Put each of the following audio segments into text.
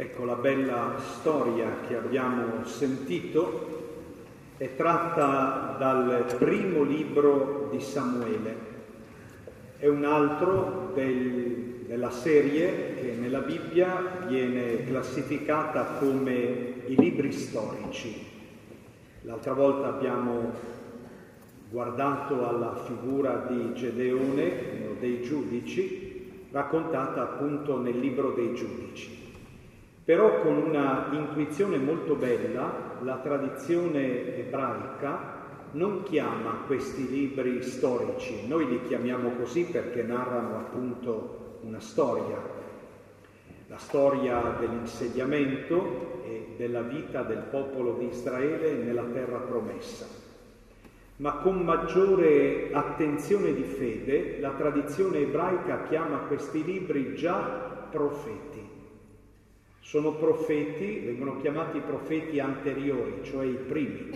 Ecco, la bella storia che abbiamo sentito è tratta dal primo libro di Samuele. È un altro del, della serie che nella Bibbia viene classificata come i libri storici. L'altra volta abbiamo guardato alla figura di Gedeone, uno dei giudici, raccontata appunto nel libro dei giudici. Però con una intuizione molto bella, la tradizione ebraica non chiama questi libri storici, noi li chiamiamo così perché narrano appunto una storia, la storia dell'insediamento e della vita del popolo di Israele nella terra promessa. Ma con maggiore attenzione di fede la tradizione ebraica chiama questi libri già profeti sono profeti, vengono chiamati profeti anteriori, cioè i primi,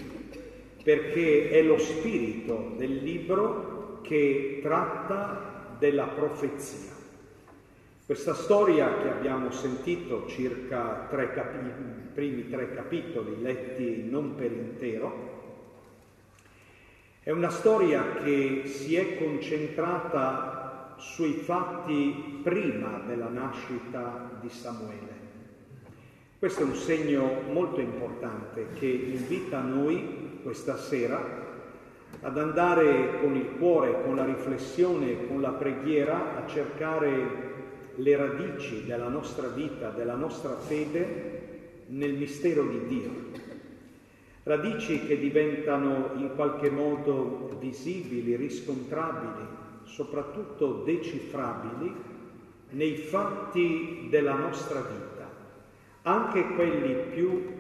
perché è lo spirito del libro che tratta della profezia. Questa storia che abbiamo sentito, circa tre capi- i primi tre capitoli letti non per intero, è una storia che si è concentrata sui fatti prima della nascita di Samuele. Questo è un segno molto importante che invita noi questa sera ad andare con il cuore, con la riflessione, con la preghiera a cercare le radici della nostra vita, della nostra fede nel mistero di Dio. Radici che diventano in qualche modo visibili, riscontrabili, soprattutto decifrabili nei fatti della nostra vita anche quelli più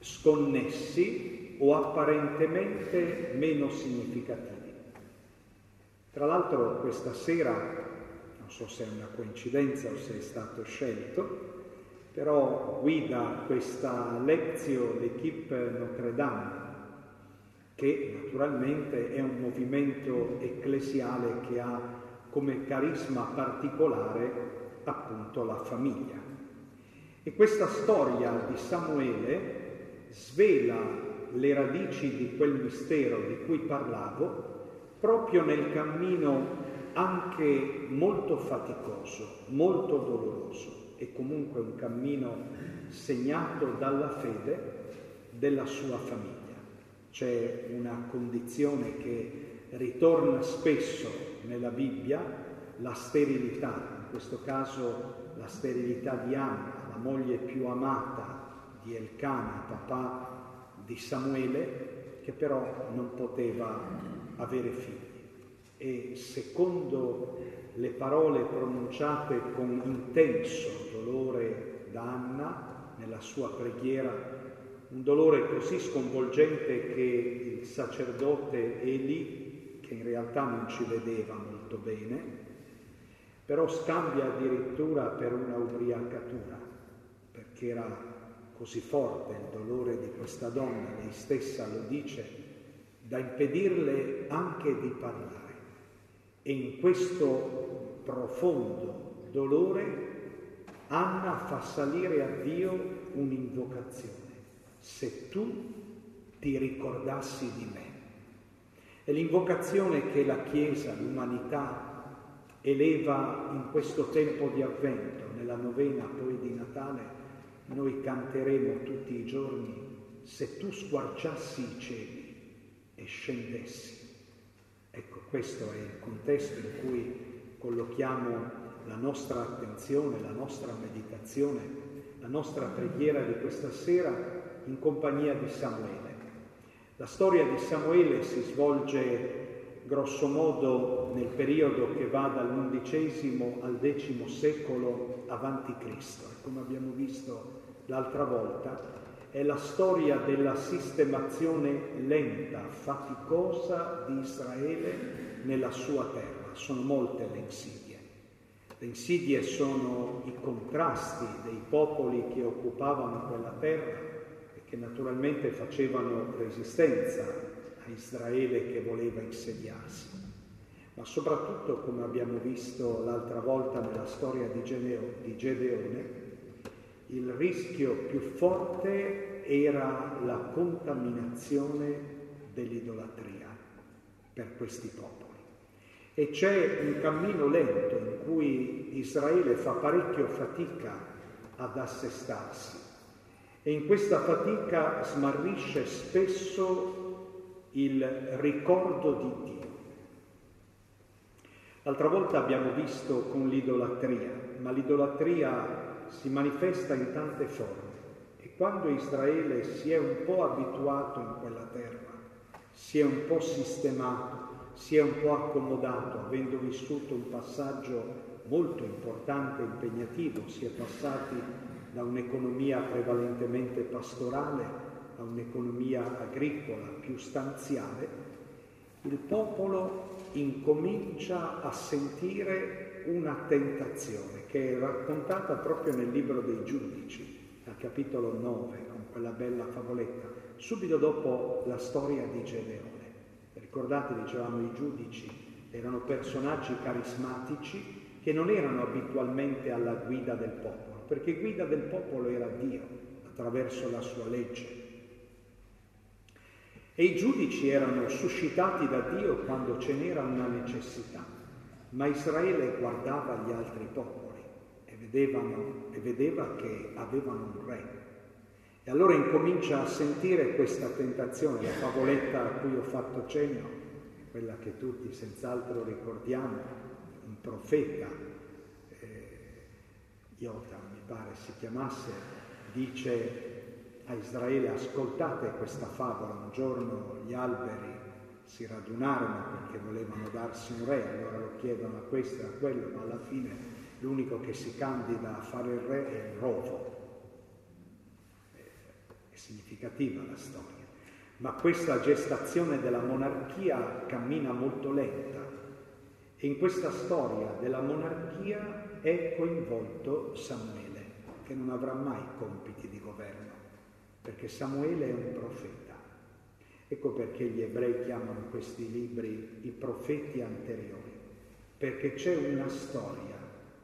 sconnessi o apparentemente meno significativi. Tra l'altro questa sera, non so se è una coincidenza o se è stato scelto, però guida questa lezione l'equipe Notre Dame, che naturalmente è un movimento ecclesiale che ha come carisma particolare appunto la famiglia. E questa storia di Samuele svela le radici di quel mistero di cui parlavo proprio nel cammino anche molto faticoso, molto doloroso e comunque un cammino segnato dalla fede della sua famiglia. C'è una condizione che ritorna spesso nella Bibbia, la sterilità, in questo caso la sterilità di Anna, moglie più amata di Elcana, papà di Samuele, che però non poteva avere figli. E secondo le parole pronunciate con intenso dolore da Anna nella sua preghiera, un dolore così sconvolgente che il sacerdote Eli, che in realtà non ci vedeva molto bene, però scambia addirittura per una ubriacatura che era così forte il dolore di questa donna, lei stessa lo dice, da impedirle anche di parlare. E in questo profondo dolore Anna fa salire a Dio un'invocazione. Se tu ti ricordassi di me. È l'invocazione che la Chiesa, l'umanità, eleva in questo tempo di avvento, nella novena poi di Natale, noi canteremo tutti i giorni se tu squarciassi i cieli e scendessi. Ecco, questo è il contesto in cui collochiamo la nostra attenzione, la nostra meditazione, la nostra preghiera di questa sera in compagnia di Samuele. La storia di Samuele si svolge grosso modo nel periodo che va dall'undicesimo al decimo secolo avanti Cristo. E come abbiamo visto l'altra volta, è la storia della sistemazione lenta, faticosa di Israele nella sua terra. Sono molte le insidie. Le insidie sono i contrasti dei popoli che occupavano quella terra e che naturalmente facevano resistenza a Israele che voleva insediarsi. Ma soprattutto, come abbiamo visto l'altra volta nella storia di Gedeone, il rischio più forte era la contaminazione dell'idolatria per questi popoli. E c'è un cammino lento in cui Israele fa parecchio fatica ad assestarsi e in questa fatica smarrisce spesso il ricordo di Dio. L'altra volta abbiamo visto con l'idolatria, ma l'idolatria si manifesta in tante forme. E quando Israele si è un po' abituato in quella terra, si è un po' sistemato, si è un po' accomodato, avendo vissuto un passaggio molto importante e impegnativo, si è passati da un'economia prevalentemente pastorale a un'economia agricola più stanziale, il popolo incomincia a sentire una tentazione che è raccontata proprio nel libro dei giudici, al capitolo 9, con quella bella favoletta, subito dopo la storia di Gedeone. Ricordate, dicevamo, i giudici erano personaggi carismatici che non erano abitualmente alla guida del popolo, perché guida del popolo era Dio attraverso la sua legge. E i giudici erano suscitati da Dio quando ce n'era una necessità, ma Israele guardava gli altri popoli e, vedevano, e vedeva che avevano un re. E allora incomincia a sentire questa tentazione, la favoletta a cui ho fatto cenno, quella che tutti senz'altro ricordiamo, un profeta, eh, Iota mi pare si chiamasse, dice a Israele ascoltate questa favola, un giorno gli alberi si radunarono perché volevano darsi un re, allora lo chiedono a questo e a quello, ma alla fine l'unico che si candida a fare il re è il rovo significativa la storia, ma questa gestazione della monarchia cammina molto lenta e in questa storia della monarchia è coinvolto Samuele, che non avrà mai compiti di governo, perché Samuele è un profeta. Ecco perché gli ebrei chiamano questi libri i profeti anteriori, perché c'è una storia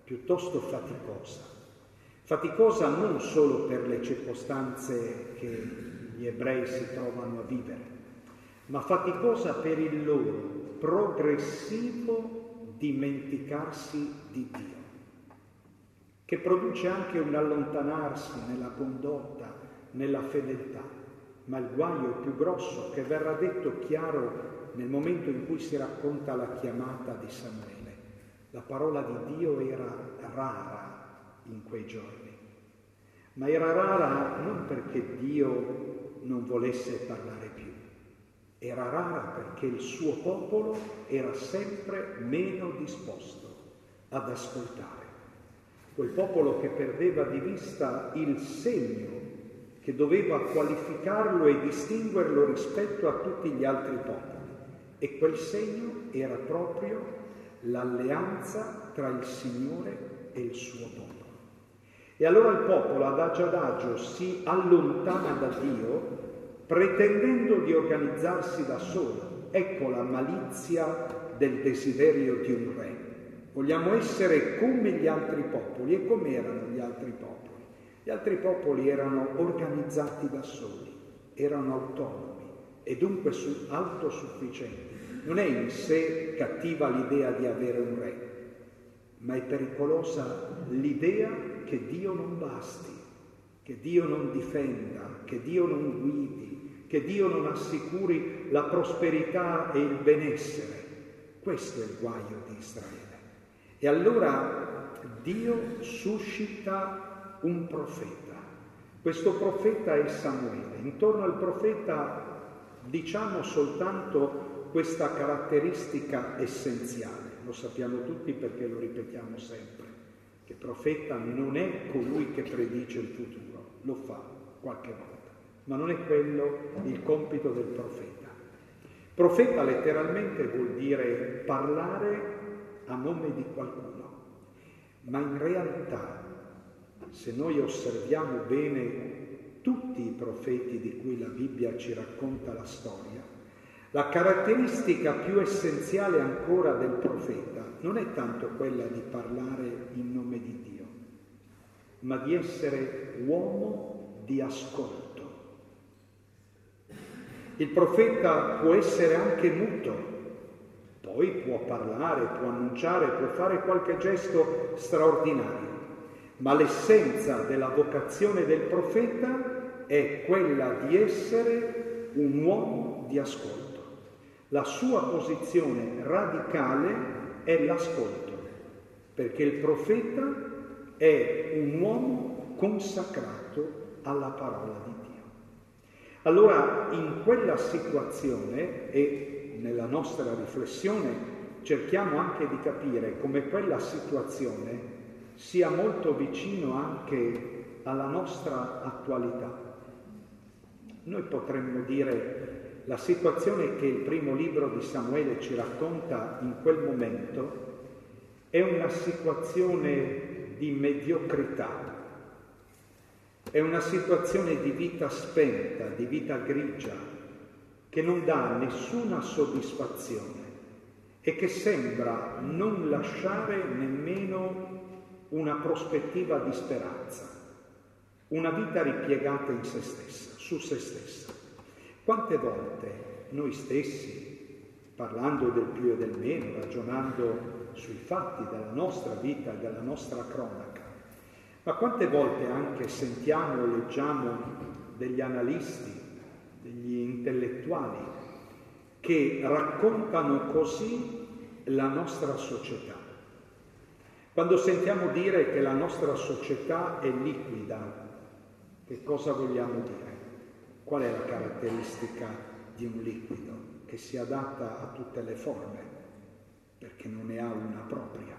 piuttosto faticosa Faticosa non solo per le circostanze che gli ebrei si trovano a vivere, ma faticosa per il loro progressivo dimenticarsi di Dio, che produce anche un allontanarsi nella condotta, nella fedeltà. Ma il guaio più grosso che verrà detto chiaro nel momento in cui si racconta la chiamata di Samuele. La parola di Dio era rara in quei giorni. Ma era rara non perché Dio non volesse parlare più, era rara perché il suo popolo era sempre meno disposto ad ascoltare. Quel popolo che perdeva di vista il segno che doveva qualificarlo e distinguerlo rispetto a tutti gli altri popoli. E quel segno era proprio l'alleanza tra il Signore e il suo popolo. E allora il popolo adagio adagio si allontana da Dio pretendendo di organizzarsi da solo. Ecco la malizia del desiderio di un re. Vogliamo essere come gli altri popoli. E come erano gli altri popoli? Gli altri popoli erano organizzati da soli, erano autonomi e dunque autosufficienti. Non è in sé cattiva l'idea di avere un re, ma è pericolosa l'idea che Dio non basti, che Dio non difenda, che Dio non guidi, che Dio non assicuri la prosperità e il benessere. Questo è il guaio di Israele. E allora Dio suscita un profeta. Questo profeta è Samuele. Intorno al profeta diciamo soltanto questa caratteristica essenziale lo sappiamo tutti perché lo ripetiamo sempre, che profeta non è colui che predice il futuro, lo fa qualche volta, ma non è quello il compito del profeta. Profeta letteralmente vuol dire parlare a nome di qualcuno, ma in realtà, se noi osserviamo bene tutti i profeti di cui la Bibbia ci racconta la storia, la caratteristica più essenziale ancora del profeta non è tanto quella di parlare in nome di Dio, ma di essere uomo di ascolto. Il profeta può essere anche muto, poi può parlare, può annunciare, può fare qualche gesto straordinario, ma l'essenza della vocazione del profeta è quella di essere un uomo di ascolto. La sua posizione radicale è l'ascolto, perché il profeta è un uomo consacrato alla parola di Dio. Allora, in quella situazione e nella nostra riflessione cerchiamo anche di capire come quella situazione sia molto vicino anche alla nostra attualità. Noi potremmo dire la situazione che il primo libro di Samuele ci racconta in quel momento è una situazione di mediocrità, è una situazione di vita spenta, di vita grigia, che non dà nessuna soddisfazione e che sembra non lasciare nemmeno una prospettiva di speranza, una vita ripiegata in se stessa, su se stessa. Quante volte noi stessi, parlando del più e del meno, ragionando sui fatti della nostra vita e della nostra cronaca, ma quante volte anche sentiamo o leggiamo degli analisti degli intellettuali che raccontano così la nostra società. Quando sentiamo dire che la nostra società è liquida, che cosa vogliamo dire? Qual è la caratteristica di un liquido? Che si adatta a tutte le forme, perché non ne ha una propria.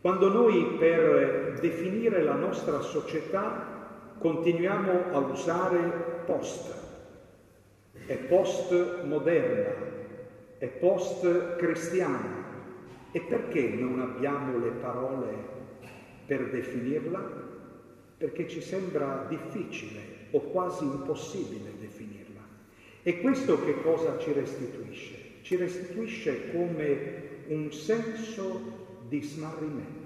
Quando noi per definire la nostra società continuiamo a usare post. È post moderna, è post cristiana. E perché non abbiamo le parole per definirla? Perché ci sembra difficile o quasi impossibile definirla. E questo che cosa ci restituisce? Ci restituisce come un senso di smarrimento.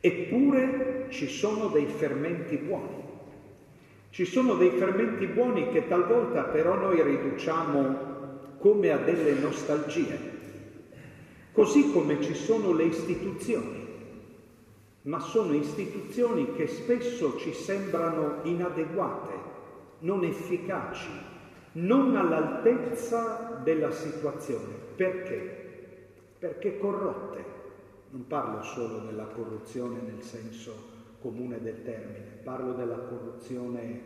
Eppure ci sono dei fermenti buoni. Ci sono dei fermenti buoni che talvolta però noi riduciamo come a delle nostalgie. Così come ci sono le istituzioni, ma sono istituzioni che spesso ci sembrano inadeguate, non efficaci, non all'altezza della situazione. Perché? Perché corrotte non parlo solo della corruzione nel senso comune del termine, parlo della corruzione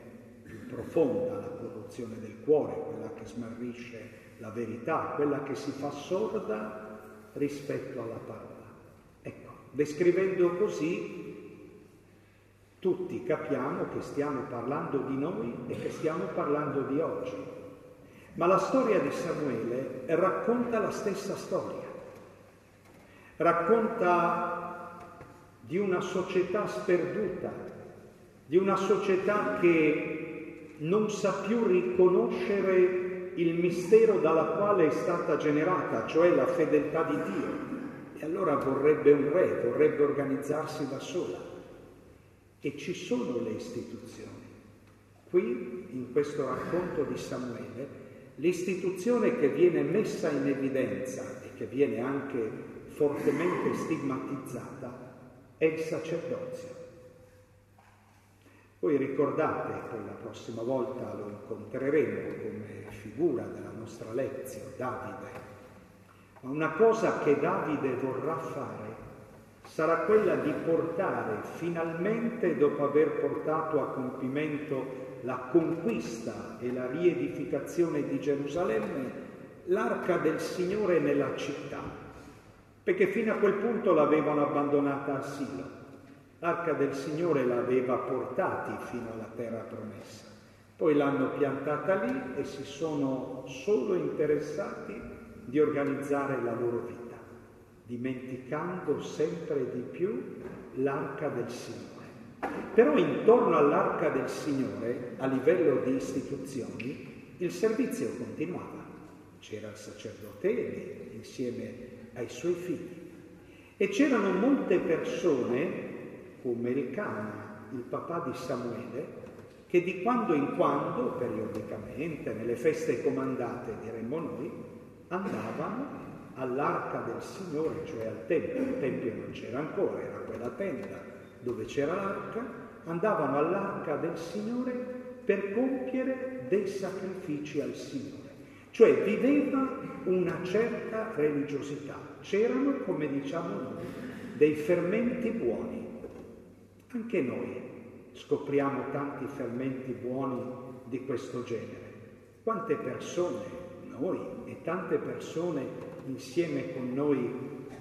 più profonda, la corruzione del cuore, quella che smarrisce la verità, quella che si fa sorda rispetto alla parola. Ecco, descrivendo così tutti capiamo che stiamo parlando di noi e che stiamo parlando di oggi. Ma la storia di Samuele racconta la stessa storia racconta di una società sperduta, di una società che non sa più riconoscere il mistero dalla quale è stata generata, cioè la fedeltà di Dio. E allora vorrebbe un re, vorrebbe organizzarsi da sola. E ci sono le istituzioni. Qui, in questo racconto di Samuele, l'istituzione che viene messa in evidenza e che viene anche fortemente stigmatizzata è il sacerdozio. Voi ricordate, poi la prossima volta lo incontreremo come figura della nostra lezione, Davide. Ma una cosa che Davide vorrà fare sarà quella di portare finalmente, dopo aver portato a compimento la conquista e la riedificazione di Gerusalemme, l'arca del Signore nella città perché fino a quel punto l'avevano abbandonata a Silo. L'arca del Signore l'aveva portati fino alla terra promessa. Poi l'hanno piantata lì e si sono solo interessati di organizzare la loro vita, dimenticando sempre di più l'arca del Signore. Però intorno all'arca del Signore, a livello di istituzioni, il servizio continuava. C'era il sacerdote insieme ai suoi figli. E c'erano molte persone come il Cana, il papà di Samuele, che di quando in quando, periodicamente, nelle feste comandate, diremmo noi, andavano all'arca del Signore, cioè al Tempio. Il Tempio non c'era ancora, era quella tenda dove c'era l'arca, andavano all'arca del Signore per compiere dei sacrifici al Signore. Cioè viveva una certa religiosità. C'erano, come diciamo noi, dei fermenti buoni. Anche noi scopriamo tanti fermenti buoni di questo genere. Quante persone, noi e tante persone insieme con noi,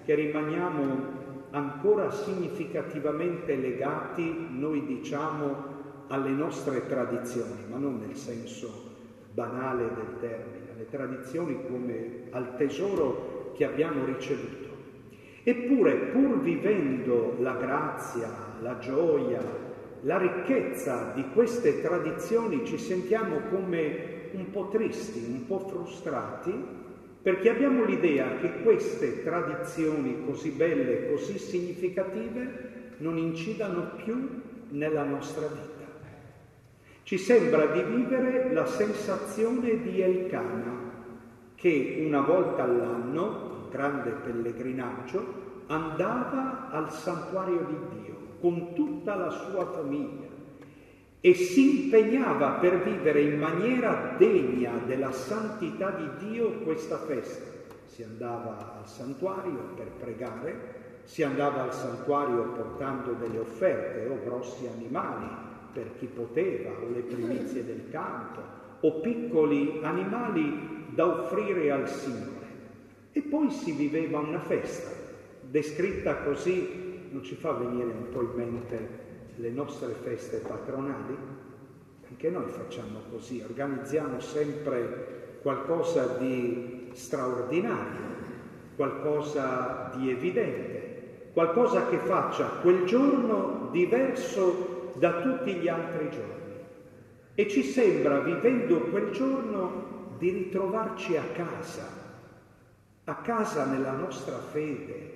che rimaniamo ancora significativamente legati, noi diciamo, alle nostre tradizioni, ma non nel senso banale del termine, alle tradizioni come al tesoro che abbiamo ricevuto. Eppure, pur vivendo la grazia, la gioia, la ricchezza di queste tradizioni, ci sentiamo come un po' tristi, un po' frustrati, perché abbiamo l'idea che queste tradizioni così belle, così significative, non incidano più nella nostra vita. Ci sembra di vivere la sensazione di Elcana, che una volta all'anno, un grande pellegrinaggio, andava al santuario di Dio con tutta la sua famiglia e si impegnava per vivere in maniera degna della santità di Dio questa festa. Si andava al santuario per pregare, si andava al santuario portando delle offerte o grossi animali per chi poteva, o le primizie del campo, o piccoli animali da offrire al Signore. E poi si viveva una festa, descritta così non ci fa venire un po' in mente le nostre feste patronali? Anche noi facciamo così, organizziamo sempre qualcosa di straordinario, qualcosa di evidente, qualcosa che faccia quel giorno diverso da tutti gli altri giorni. E ci sembra, vivendo quel giorno, di ritrovarci a casa, a casa nella nostra fede,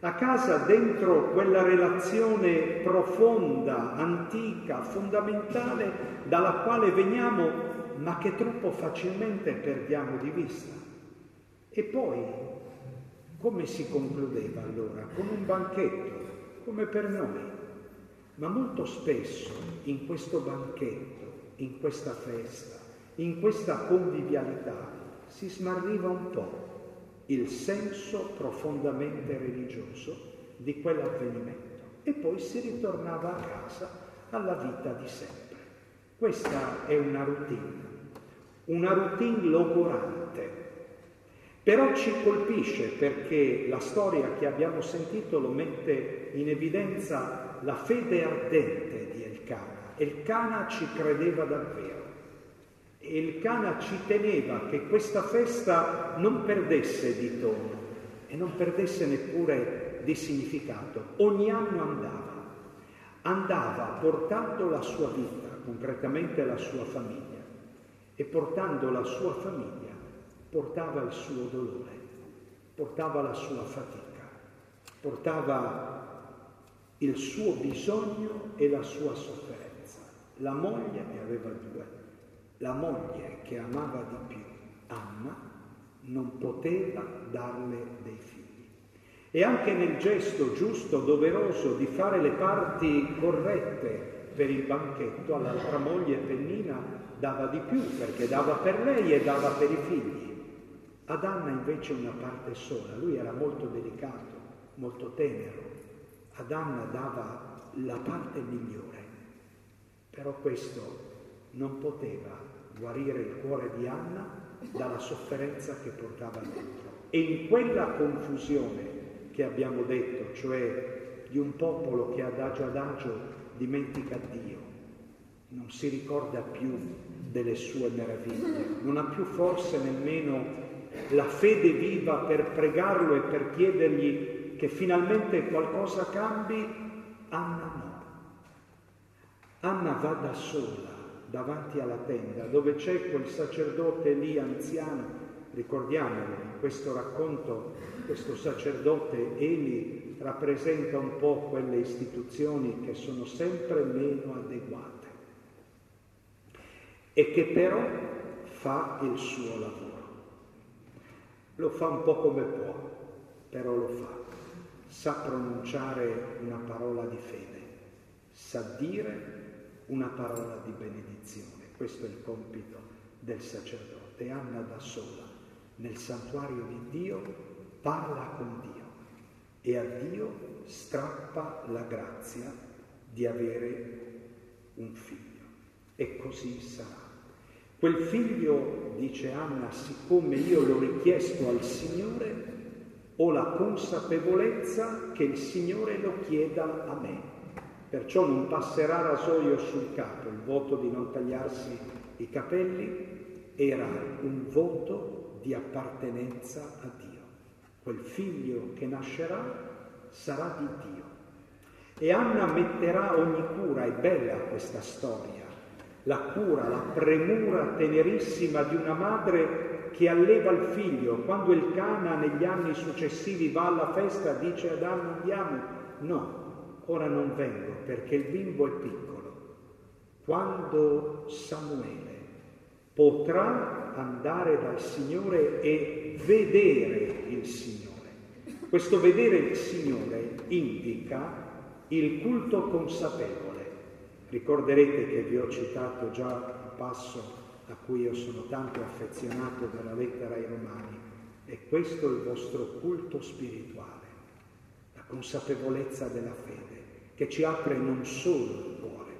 a casa dentro quella relazione profonda, antica, fondamentale dalla quale veniamo ma che troppo facilmente perdiamo di vista. E poi, come si concludeva allora? Con un banchetto, come per noi. Ma molto spesso in questo banchetto, in questa festa, in questa convivialità, si smarriva un po' il senso profondamente religioso di quell'avvenimento e poi si ritornava a casa alla vita di sempre. Questa è una routine, una routine logorante, però ci colpisce perché la storia che abbiamo sentito lo mette in evidenza la fede ardente di Elcana. Elcana ci credeva davvero. E il Cana ci teneva che questa festa non perdesse di tono e non perdesse neppure di significato. Ogni anno andava, andava portando la sua vita, concretamente la sua famiglia, e portando la sua famiglia portava il suo dolore, portava la sua fatica, portava il suo bisogno e la sua sofferenza. La moglie ne aveva due la moglie che amava di più, Anna, non poteva darle dei figli. E anche nel gesto giusto, doveroso di fare le parti corrette per il banchetto, all'altra moglie Pennina dava di più perché dava per lei e dava per i figli. Ad Anna invece una parte sola, lui era molto delicato, molto tenero. Ad Anna dava la parte migliore. Però questo non poteva guarire il cuore di Anna dalla sofferenza che portava dentro. E in quella confusione che abbiamo detto, cioè di un popolo che adagio adagio dimentica Dio, non si ricorda più delle sue meraviglie, non ha più forse nemmeno la fede viva per pregarlo e per chiedergli che finalmente qualcosa cambi, Anna no. Anna va da sola davanti alla tenda, dove c'è quel sacerdote lì anziano. Ricordiamolo, questo racconto questo sacerdote Eli rappresenta un po' quelle istituzioni che sono sempre meno adeguate e che però fa il suo lavoro. Lo fa un po' come può, però lo fa. Sa pronunciare una parola di fede, sa dire una parola di benedizione. Questo è il compito del sacerdote. Anna da sola, nel santuario di Dio, parla con Dio e a Dio strappa la grazia di avere un figlio. E così sarà. Quel figlio, dice Anna, siccome io l'ho richiesto al Signore, ho la consapevolezza che il Signore lo chieda a me. Perciò non passerà rasoio sul capo. Il voto di non tagliarsi i capelli era un voto di appartenenza a Dio. Quel figlio che nascerà sarà di Dio. E Anna metterà ogni cura, è bella questa storia, la cura, la premura tenerissima di una madre che alleva il figlio. Quando il Cana negli anni successivi va alla festa dice ad Anna andiamo, no, ora non vengo perché il bimbo è piccolo. Quando Samuele potrà andare dal Signore e vedere il Signore. Questo vedere il Signore indica il culto consapevole. Ricorderete che vi ho citato già un passo a cui io sono tanto affezionato dalla lettera ai Romani. E questo è il vostro culto spirituale, la consapevolezza della fede, che ci apre non solo il cuore,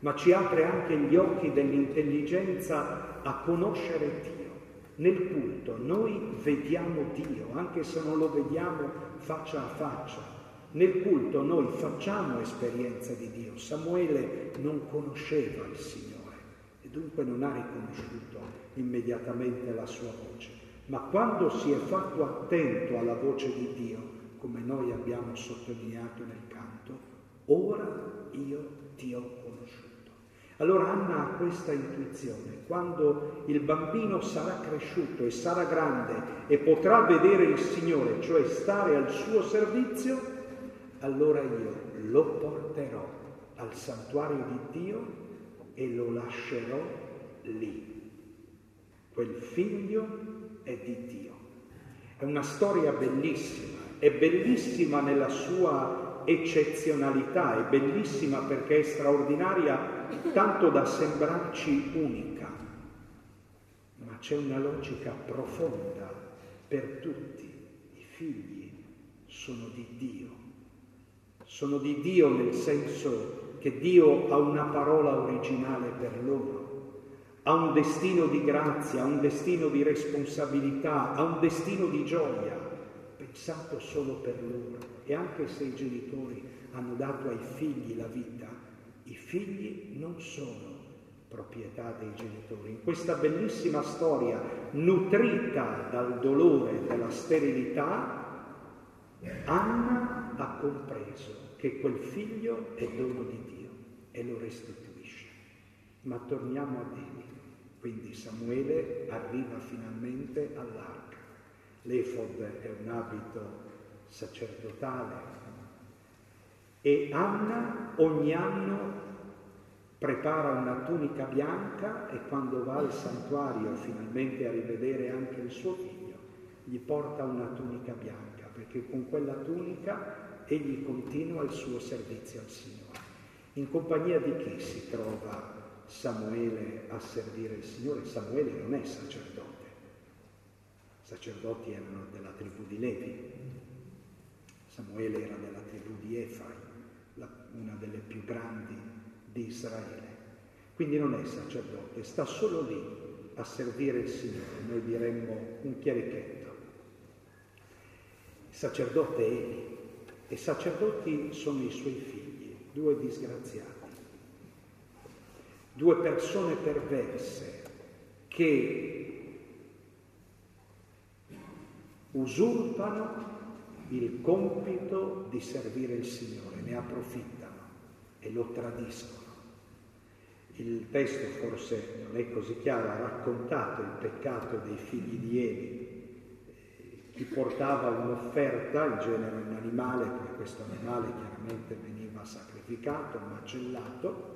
ma ci apre anche gli occhi dell'intelligenza a conoscere Dio. Nel culto noi vediamo Dio, anche se non lo vediamo faccia a faccia, nel culto noi facciamo esperienza di Dio. Samuele non conosceva il Signore e dunque non ha riconosciuto immediatamente la sua voce. Ma quando si è fatto attento alla voce di Dio, come noi abbiamo sottolineato nel ora io ti ho conosciuto. Allora Anna ha questa intuizione, quando il bambino sarà cresciuto e sarà grande e potrà vedere il Signore, cioè stare al suo servizio, allora io lo porterò al santuario di Dio e lo lascerò lì. Quel figlio è di Dio. È una storia bellissima, è bellissima nella sua eccezionalità, è bellissima perché è straordinaria tanto da sembrarci unica, ma c'è una logica profonda per tutti. I figli sono di Dio sono di Dio nel senso che Dio ha una parola originale per loro, ha un destino di grazia, ha un destino di responsabilità, ha un destino di gioia, pensato solo per loro. E anche se i genitori hanno dato ai figli la vita, i figli non sono proprietà dei genitori. In questa bellissima storia, nutrita dal dolore della sterilità, Anna ha compreso che quel figlio è dono di Dio e lo restituisce. Ma torniamo a Eli. Quindi Samuele arriva finalmente all'arca. L'efod è un abito sacerdotale e Anna ogni anno prepara una tunica bianca e quando va al santuario finalmente a rivedere anche il suo figlio, gli porta una tunica bianca, perché con quella tunica egli continua il suo servizio al Signore. In compagnia di chi si trova Samuele a servire il Signore? Samuele non è sacerdote. I sacerdoti erano della tribù di Levi. Samuele era della tribù di Efraim, una delle più grandi di Israele. Quindi non è sacerdote, sta solo lì a servire il Signore, noi diremmo un chierichetto. Il sacerdote è Eli, e sacerdoti sono i suoi figli, due disgraziati, due persone perverse che usurpano il compito di servire il Signore, ne approfittano e lo tradiscono. Il testo forse non è così chiaro, ha raccontato il peccato dei figli di Eli, chi portava un'offerta, in genere un animale, perché questo animale chiaramente veniva sacrificato, macellato,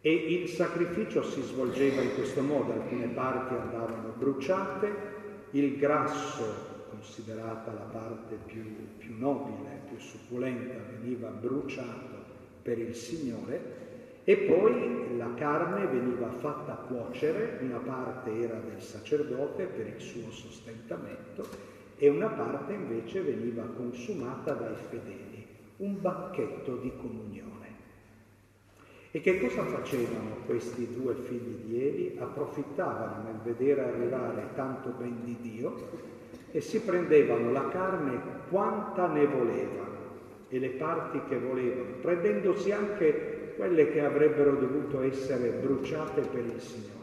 e il sacrificio si svolgeva in questo modo, alcune parti andavano bruciate, il grasso, considerata la parte più, più nobile, più succulenta, veniva bruciato per il Signore e poi la carne veniva fatta cuocere, una parte era del sacerdote per il suo sostentamento e una parte invece veniva consumata dai fedeli, un banchetto di comunione. E che cosa facevano questi due figli di Eli? Approfittavano nel vedere arrivare tanto ben di Dio e si prendevano la carne quanta ne volevano e le parti che volevano, prendendosi anche quelle che avrebbero dovuto essere bruciate per il Signore.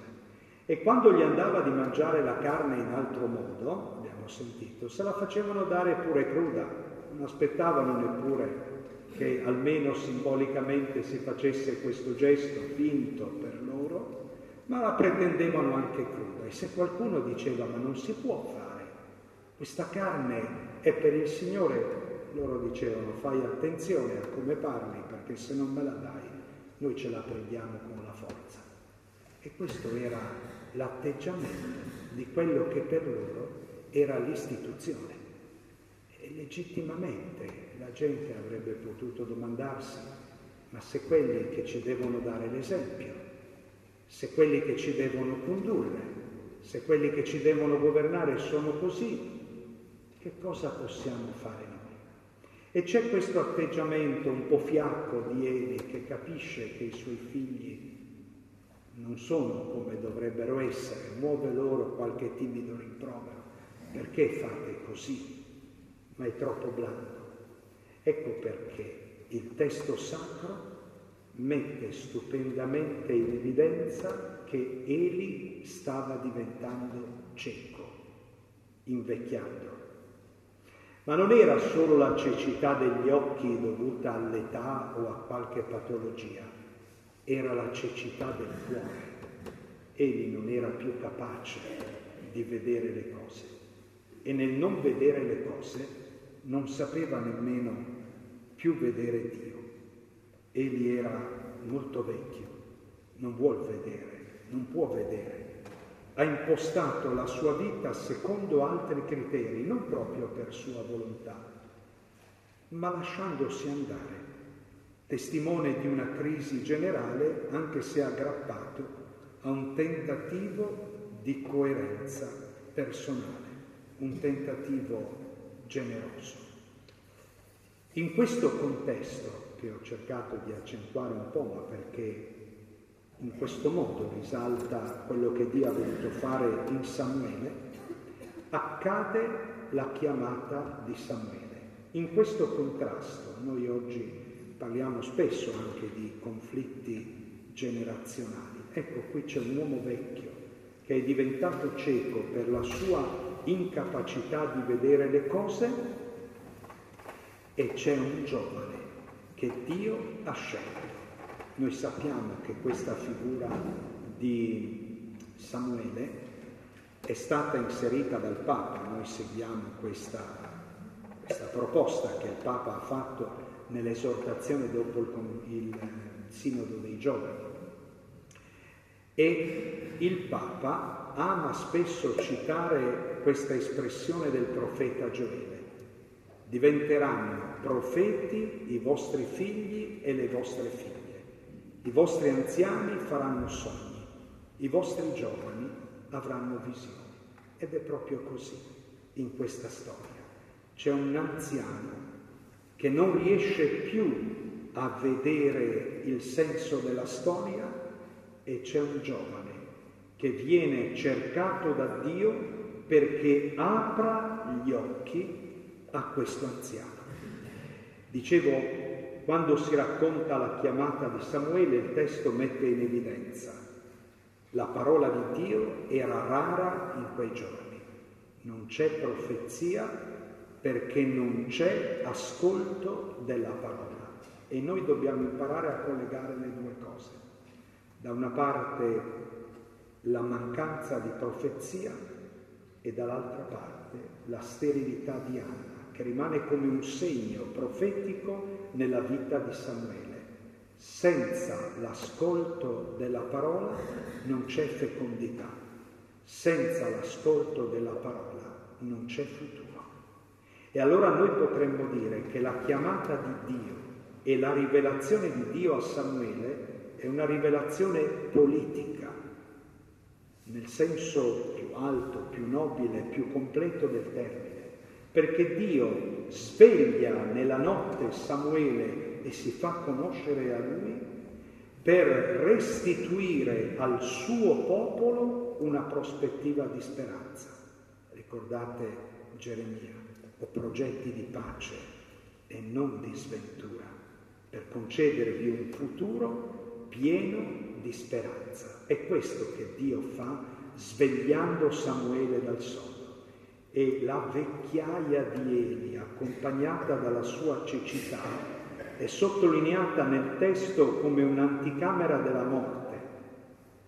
E quando gli andava di mangiare la carne in altro modo, abbiamo sentito, se la facevano dare pure cruda, non aspettavano neppure che almeno simbolicamente si facesse questo gesto finto per loro, ma la pretendevano anche cruda. E se qualcuno diceva ma non si può fare, questa carne è per il Signore, loro dicevano fai attenzione a come parli perché se non me la dai noi ce la prendiamo con la forza. E questo era l'atteggiamento di quello che per loro era l'istituzione. E legittimamente la gente avrebbe potuto domandarsi, ma se quelli che ci devono dare l'esempio, se quelli che ci devono condurre, se quelli che ci devono governare sono così, che cosa possiamo fare noi? E c'è questo atteggiamento un po' fiacco di Eli che capisce che i suoi figli non sono come dovrebbero essere, muove loro qualche timido rimprovero. Perché fate così? Ma è troppo blando. Ecco perché il testo sacro mette stupendamente in evidenza che Eli stava diventando cieco, invecchiando. Ma non era solo la cecità degli occhi dovuta all'età o a qualche patologia, era la cecità del cuore. Egli non era più capace di vedere le cose e nel non vedere le cose non sapeva nemmeno più vedere Dio. Egli era molto vecchio, non vuol vedere, non può vedere. Ha impostato la sua vita secondo altri criteri, non proprio per sua volontà, ma lasciandosi andare, testimone di una crisi generale, anche se aggrappato a un tentativo di coerenza personale, un tentativo generoso. In questo contesto, che ho cercato di accentuare un po', ma perché in questo modo risalta quello che Dio ha voluto fare in Samuele, accade la chiamata di Samuele. In questo contrasto noi oggi parliamo spesso anche di conflitti generazionali. Ecco, qui c'è un uomo vecchio che è diventato cieco per la sua incapacità di vedere le cose e c'è un giovane che Dio ha scelto. Noi sappiamo che questa figura di Samuele è stata inserita dal Papa, noi seguiamo questa, questa proposta che il Papa ha fatto nell'esortazione dopo il, il sinodo dei giovani. E il Papa ama spesso citare questa espressione del profeta Gioele diventeranno profeti i vostri figli e le vostre figlie. I vostri anziani faranno sogni, i vostri giovani avranno visioni. Ed è proprio così in questa storia. C'è un anziano che non riesce più a vedere il senso della storia e c'è un giovane che viene cercato da Dio perché apra gli occhi a questo anziano. Dicevo, quando si racconta la chiamata di Samuele, il testo mette in evidenza la parola di Dio era rara in quei giorni. Non c'è profezia perché non c'è ascolto della parola. E noi dobbiamo imparare a collegare le due cose. Da una parte la mancanza di profezia e dall'altra parte la sterilità di Anna, che rimane come un segno profetico nella vita di Samuele. Senza l'ascolto della parola non c'è fecondità, senza l'ascolto della parola non c'è futuro. E allora noi potremmo dire che la chiamata di Dio e la rivelazione di Dio a Samuele è una rivelazione politica, nel senso più alto, più nobile, più completo del termine, perché Dio sveglia nella notte Samuele e si fa conoscere a lui per restituire al suo popolo una prospettiva di speranza. Ricordate Geremia o progetti di pace e non di sventura, per concedervi un futuro pieno di speranza. È questo che Dio fa svegliando Samuele dal sonno. E la vecchiaia di Eli, accompagnata dalla sua cecità, è sottolineata nel testo come un'anticamera della morte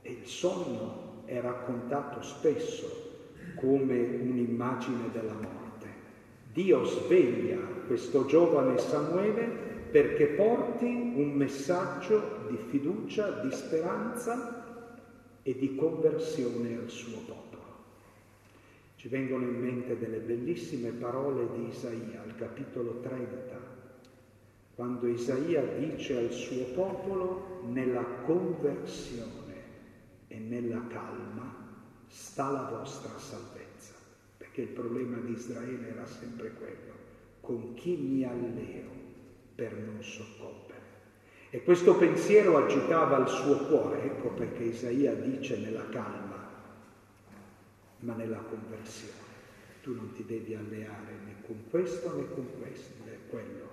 e il sonno è raccontato spesso come un'immagine della morte. Dio sveglia questo giovane Samuele perché porti un messaggio di fiducia, di speranza e di conversione al suo popolo. Ci vengono in mente delle bellissime parole di Isaia al capitolo 30, quando Isaia dice al suo popolo nella conversione e nella calma sta la vostra salvezza. Che il problema di Israele era sempre quello, con chi mi alleo per non soccombere. E questo pensiero agitava il suo cuore, ecco perché Isaia dice nella calma, ma nella conversione. Tu non ti devi alleare né con questo né con questo, né quello.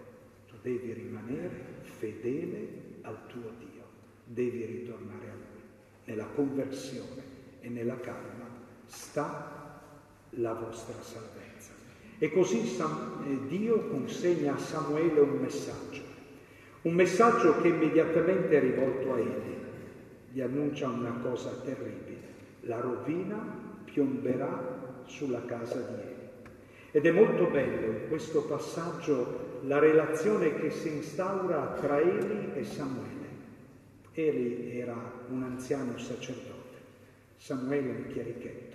Tu devi rimanere fedele al tuo Dio, devi ritornare a Lui. Nella conversione e nella calma sta la vostra salvezza. E così eh, Dio consegna a Samuele un messaggio, un messaggio che immediatamente è rivolto a Eli, gli annuncia una cosa terribile, la rovina piomberà sulla casa di Eli. Ed è molto bello in questo passaggio la relazione che si instaura tra Eli e Samuele. Eli era un anziano sacerdote, Samuele un chierichetto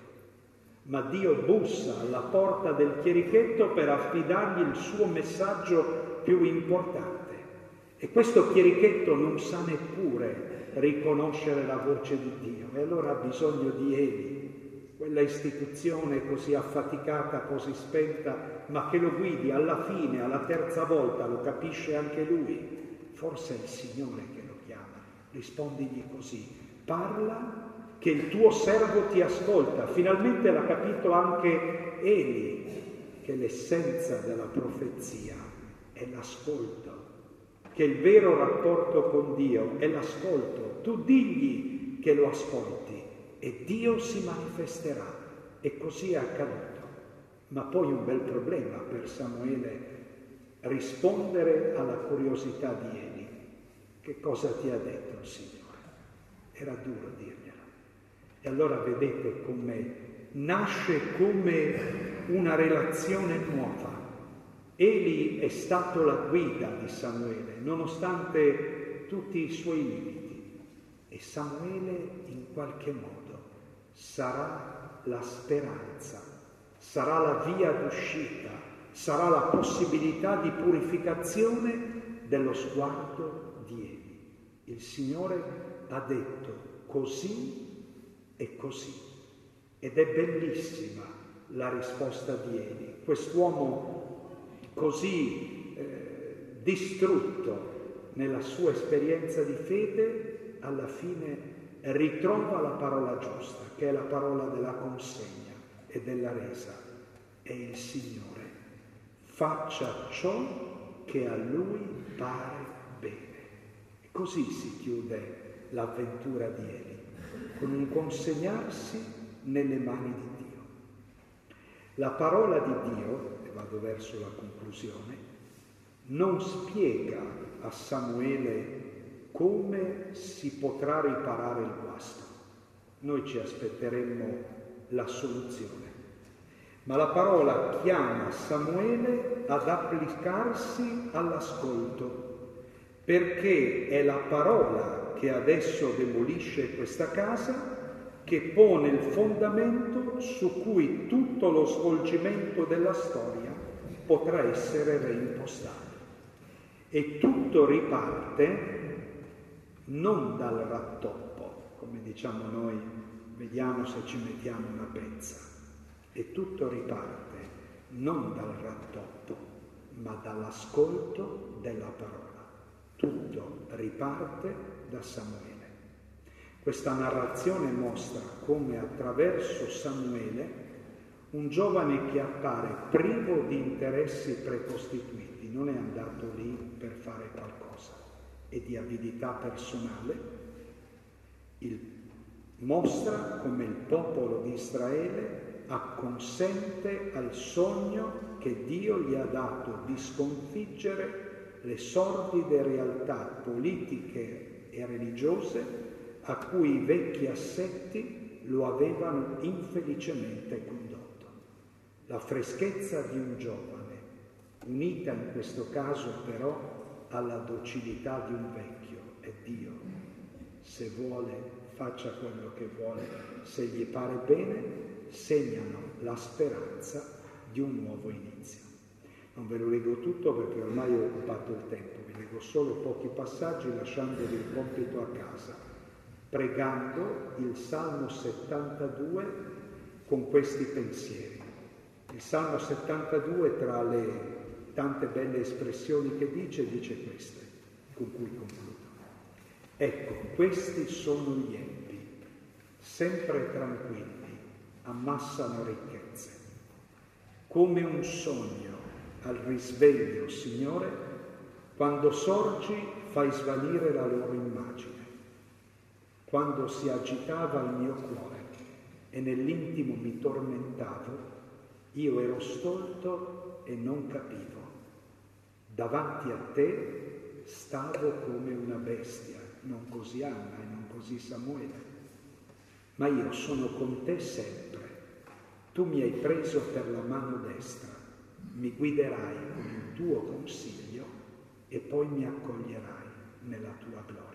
ma Dio bussa alla porta del chierichetto per affidargli il suo messaggio più importante. E questo chierichetto non sa neppure riconoscere la voce di Dio e allora ha bisogno di Eli, quella istituzione così affaticata, così spenta, ma che lo guidi alla fine, alla terza volta, lo capisce anche lui. Forse è il Signore che lo chiama. Rispondigli così, parla che il tuo servo ti ascolta. Finalmente l'ha capito anche Eli, che l'essenza della profezia è l'ascolto, che il vero rapporto con Dio è l'ascolto. Tu digli che lo ascolti e Dio si manifesterà. E così è accaduto. Ma poi un bel problema per Samuele rispondere alla curiosità di Eli. Che cosa ti ha detto il Signore? Era duro dirgli. E allora vedete come nasce come una relazione nuova. Eli è stato la guida di Samuele, nonostante tutti i suoi limiti. E Samuele in qualche modo sarà la speranza, sarà la via d'uscita, sarà la possibilità di purificazione dello sguardo di Eli. Il Signore ha detto così è così. Ed è bellissima la risposta di Eli. Quest'uomo così eh, distrutto nella sua esperienza di fede, alla fine ritrova la parola giusta, che è la parola della consegna e della resa. E il Signore faccia ciò che a Lui pare bene. E così si chiude l'avventura di Eli con un consegnarsi nelle mani di Dio. La parola di Dio, e vado verso la conclusione, non spiega a Samuele come si potrà riparare il guasto. Noi ci aspetteremmo la soluzione, ma la parola chiama Samuele ad applicarsi all'ascolto, perché è la parola che adesso demolisce questa casa, che pone il fondamento su cui tutto lo svolgimento della storia potrà essere reimpostato. E tutto riparte non dal rattoppo, come diciamo noi, vediamo se ci mettiamo una pezza, e tutto riparte non dal rattoppo, ma dall'ascolto della parola. Tutto riparte da Samuele. Questa narrazione mostra come attraverso Samuele un giovane che appare privo di interessi precostituiti, non è andato lì per fare qualcosa, e di avidità personale, il, mostra come il popolo di Israele acconsente al sogno che Dio gli ha dato di sconfiggere le sordide realtà politiche e religiose a cui i vecchi assetti lo avevano infelicemente condotto. La freschezza di un giovane, unita in questo caso però alla docilità di un vecchio, è Dio. Se vuole faccia quello che vuole, se gli pare bene, segnano la speranza di un nuovo inizio. Non ve lo leggo tutto perché ormai ho occupato il tempo, vi leggo solo pochi passaggi lasciandovi il compito a casa, pregando il Salmo 72 con questi pensieri. Il Salmo 72 tra le tante belle espressioni che dice, dice queste, con cui concludo. Ecco, questi sono gli empi, sempre tranquilli ammassano ricchezze. Come un sogno al risveglio, Signore, quando sorgi fai svanire la loro immagine. Quando si agitava il mio cuore e nell'intimo mi tormentavo, io ero stolto e non capivo. Davanti a te stavo come una bestia, non così Anna e non così Samuele, ma io sono con te sempre. Tu mi hai preso per la mano destra, mi guiderai con il tuo consiglio e poi mi accoglierai nella tua gloria.